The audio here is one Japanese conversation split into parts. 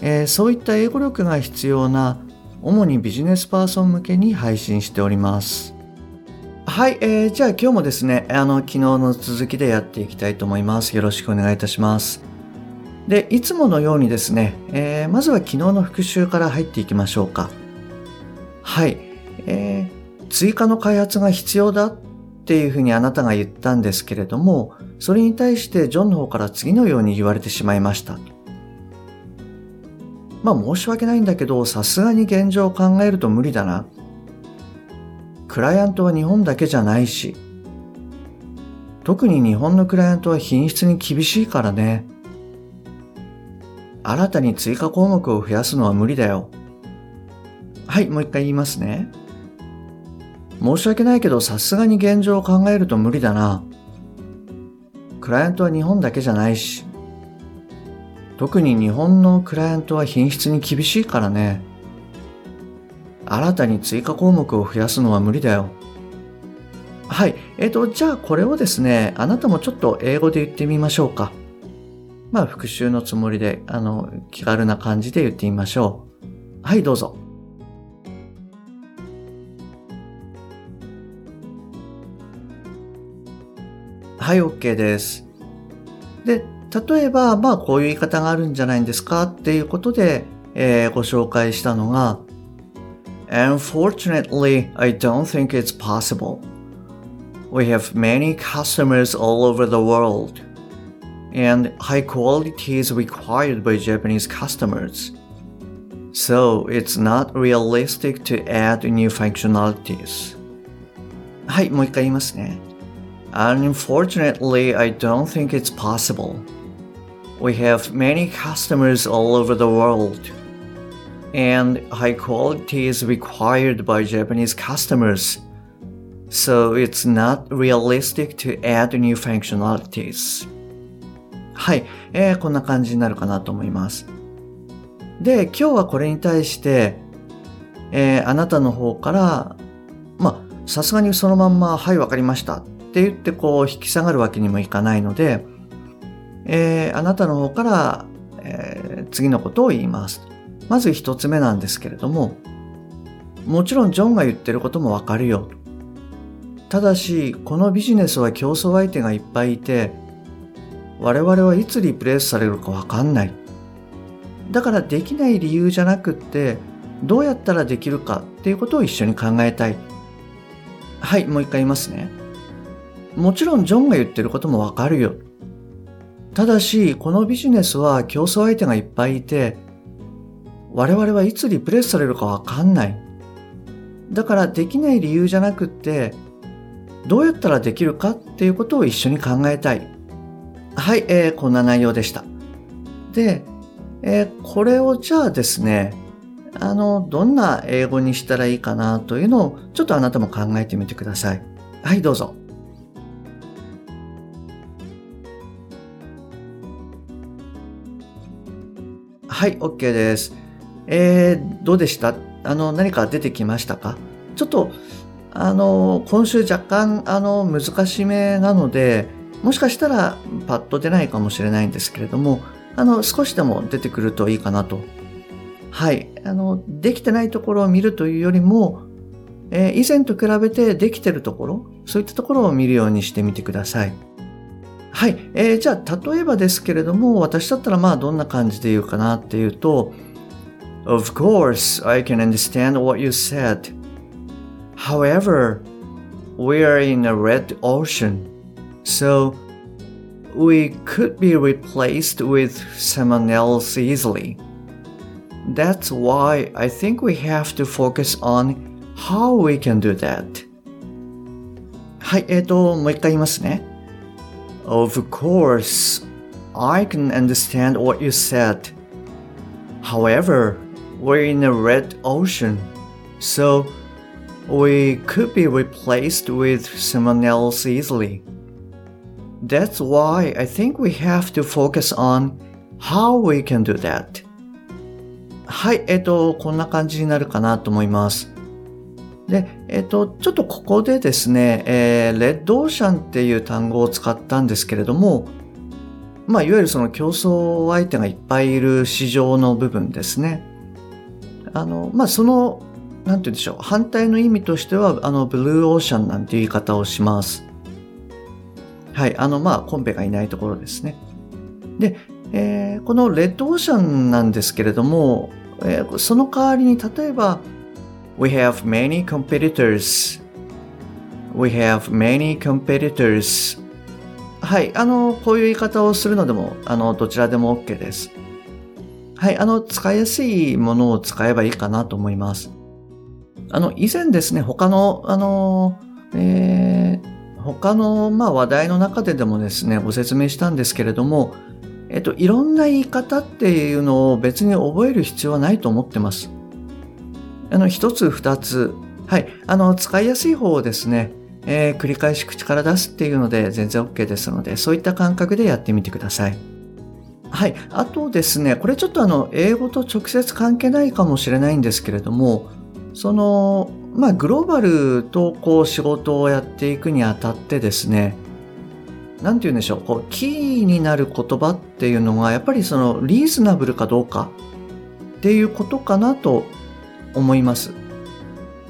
えーそういった英語力が必要な主にビジネスパーソン向けに配信しております。はい、えーじゃあ今日もですねあの昨日の続きでやっていきたいと思います。よろしくお願いいたします。でいつものようにですね、えーまずは昨日の復習から入っていきましょうか。はい、えー追加の開発が必要だっていうふうにあなたが言ったんですけれどもそれに対してジョンの方から次のように言われてしまいました。まあ申し訳ないんだけどさすがに現状を考えると無理だな。クライアントは日本だけじゃないし特に日本のクライアントは品質に厳しいからね。新たに追加項目を増やすのは無理だよ。はいもう一回言いますね。申し訳ないけどさすがに現状を考えると無理だな。クライアントは日本だけじゃないし特に日本のクライアントは品質に厳しいからね。新たに追加項目を増やすのは無理だよ。はい。えっ、とじゃあこれをですねあなたもちょっと英語で言ってみましょうか。まあ復習のつもりであの気軽な感じで言ってみましょう。はいどうぞ。はい OK です。で例えばまあこういう言い方があるんじゃないんですかっていうことで、えーご紹介したのが Unfortunately, I don't think it's possible. We have many customers all over the world, and high quality is required by Japanese customers. So it's not realistic to add new functionalities. はい、もう一回言いますね。Unfortunately, I don't think it's possible. We have many customers all over the world, and high quality is required by Japanese customers. So it's not realistic to add new functionalities. はい、えーこんな感じになるかなと思います。で、今日はこれに対して、えーあなたの方から、まあ、さすがにそのまんま、はい、わかりましたって言ってこう引き下がるわけにもいかないので、えーあなたの方から、えー次のことを言います。まず一つ目なんですけれども、もちろんジョンが言ってることもわかるよ。ただし、このビジネスは競争相手がいっぱいいて、我々はいつリプレイスされるかわかんない。だからできない理由じゃなくって、どうやったらできるかっていうことを一緒に考えたい。はい、もう一回言いますね。もちろんジョンが言ってることもわかるよ。ただし、このビジネスは競争相手がいっぱいいて、我々はいつリプレイスされるかわかんない。だからできない理由じゃなくって、どうやったらできるかっていうことを一緒に考えたい。はい、えーこんな内容でした。で、えーこれをじゃあですね、あの、どんな英語にしたらいいかなというのを、ちょっとあなたも考えてみてください。はい、どうぞ。はい、OK です。えー、どうでした？あの、何か出てきましたか？ちょっと、あの、今週若干、あの、難しめなので、もしかしたらパッと出ないかもしれないんですけれども、あの、少しでも出てくるといいかなと。はい。あの、できてないところを見るというよりも、えー以前と比べてできてるところ、そういったところを見るようにしてみてください。はい。えーじゃあ、例えばですけれども、私だったらまあ、どんな感じで言うかなっていうと、Of course, I can understand what you said. However, we are in a red ocean, so we could be replaced with someone else easily. That's why I think we have to focus on how we can do that. はい、えっ、と、もう一回言いますね。 Of course, I can understand what you said. However, we're in a red ocean. So we could be replaced with someone else easily. That's why I think we have to focus on how we can do that. はい、えっ、と、こんな感じになるかなと思います。 で、えっ、と、ちょっとここでですね、えー、レッドオーシャンっていう単語を使ったんですけれども、まあ、いわゆるその競争相手がいっぱいいる市場の部分ですね。あの、まあ、その、なんて言うんでしょう、反対の意味としては、あの、ブルーオーシャンなんて言い方をします。はい、あの、まあ、コンペがいないところですね。で、えー、このレッドオーシャンなんですけれども、えー、その代わりに例えば、We have many competitors. We have many competitors. はい、あの、こういう言い方をするのでも、あの、どちらでも OK です。はい、あの、使いやすいものを使えばいいかなと思います。あの、以前ですね、他の、あの、えー、他の、まあ、話題の中ででもですね、ご説明したんですけれども、えっと、いろんな言い方っていうのを別に覚える必要はないと思ってます。あの、一つ、二つ、はい、あの、使いやすい方をですね、えー、繰り返し口から出すっていうので全然 OK ですので、そういった感覚でやってみてください。はい。あとですね、これちょっとあの、英語と直接関係ないかもしれないんですけれども、その、まあ、グローバルとこう仕事をやっていくにあたってですね、なんて言うんでしょう、こう、キーになる言葉っていうのが、やっぱりその、リーズナブルかどうかっていうことかなと思います。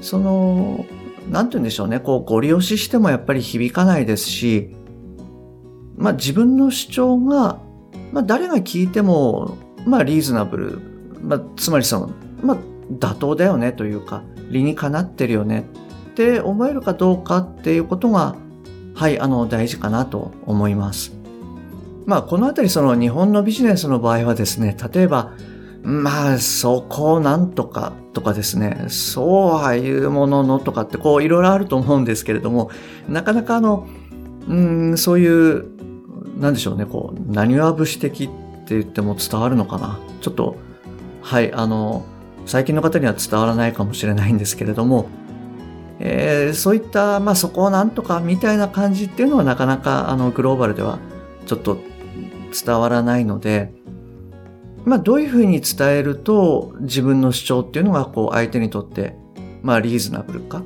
その、なんて言うんでしょうね、こう、ご利用ししてもやっぱり響かないですし、まあ自分の主張が、まあ誰が聞いても、まあリーズナブル、まあつまりその、まあ妥当だよねというか、理にかなってるよねって思えるかどうかっていうことが、はい、あの、大事かなと思います。まあこのあたりその日本のビジネスの場合はですね、例えば、まあ、そこをなんとかとかですね、そうはいうもののとかってこういろいろあると思うんですけれども、なかなかあの、うん、そういう、なんでしょうね、こう、何は武士的って言っても伝わるのかな。ちょっと、はい、あの、最近の方には伝わらないかもしれないんですけれども、えー、そういった、まあそこをなんとかみたいな感じっていうのはなかなかあのグローバルではちょっと伝わらないので、まあ、どういうふうに伝えると自分の主張っていうのがこう相手にとってまあリーズナブルか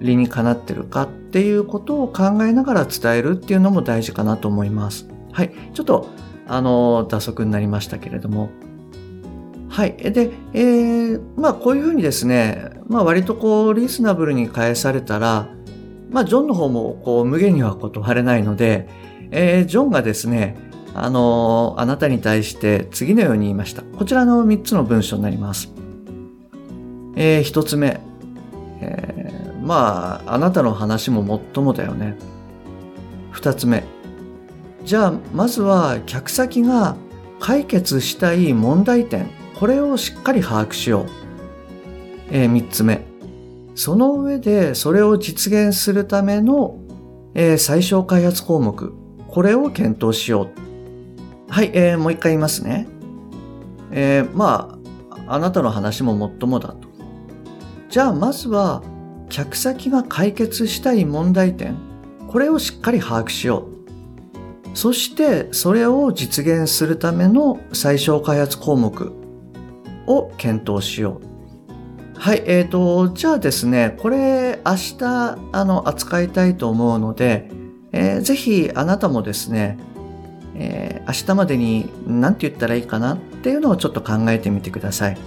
理にかなってるかっていうことを考えながら伝えるっていうのも大事かなと思います。はい。ちょっとあの打足になりましたけれども。はい。で、えー、まあこういうふうにですね、まあ割とこうリーズナブルに返されたら、まあジョンの方もこう無限には断れないので、えー、ジョンがですね、あの、あなたに対して次のように言いました。こちらの3つの文章になります。えー、1つ目。えー、まあ、あなたの話ももっともだよね。2つ目。じゃあ、まずは客先が解決したい問題点、これをしっかり把握しよう。えー、3つ目。その上でそれを実現するための、えー、最小開発項目、これを検討しよう。はい、えー、もう一回言いますね。えー、まあ、あなたの話ももっともだと。じゃあ、まずは、客先が解決したい問題点、これをしっかり把握しよう。そして、それを実現するための最小開発項目を検討しよう。はい、えーと、じゃあですね、これ明日、あの、扱いたいと思うので、えー、ぜひあなたもですね、えー、明日までに何て言ったらいいかなっていうのをちょっと考えてみてください。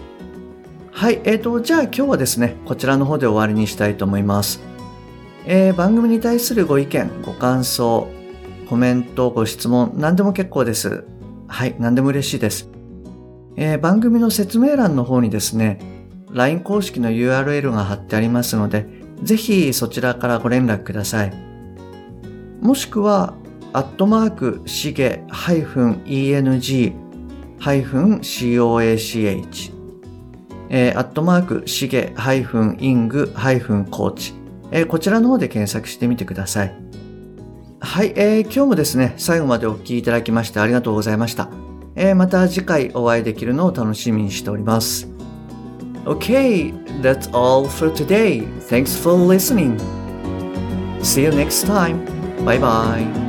はい、えーと、じゃあ今日はですね、こちらの方で終わりにしたいと思います。えー、番組に対するご意見、ご感想、コメント、ご質問、何でも結構です。はい、何でも嬉しいです。えー、番組の説明欄の方にですね、LINE 公式の URL が貼ってありますので、ぜひそちらからご連絡ください。もしくは、アットマーク、しげ -eng-coach、えー、アットマーク、しげ -ing-coach、えー、こちらの方で検索してみてください。はい、えー、今日もですね、最後までお聴きいただきましてありがとうございました。えー、また次回お会いできるのを楽しみにしております。Okay, that's all for today. Thanks for listening. See you next time. Bye bye.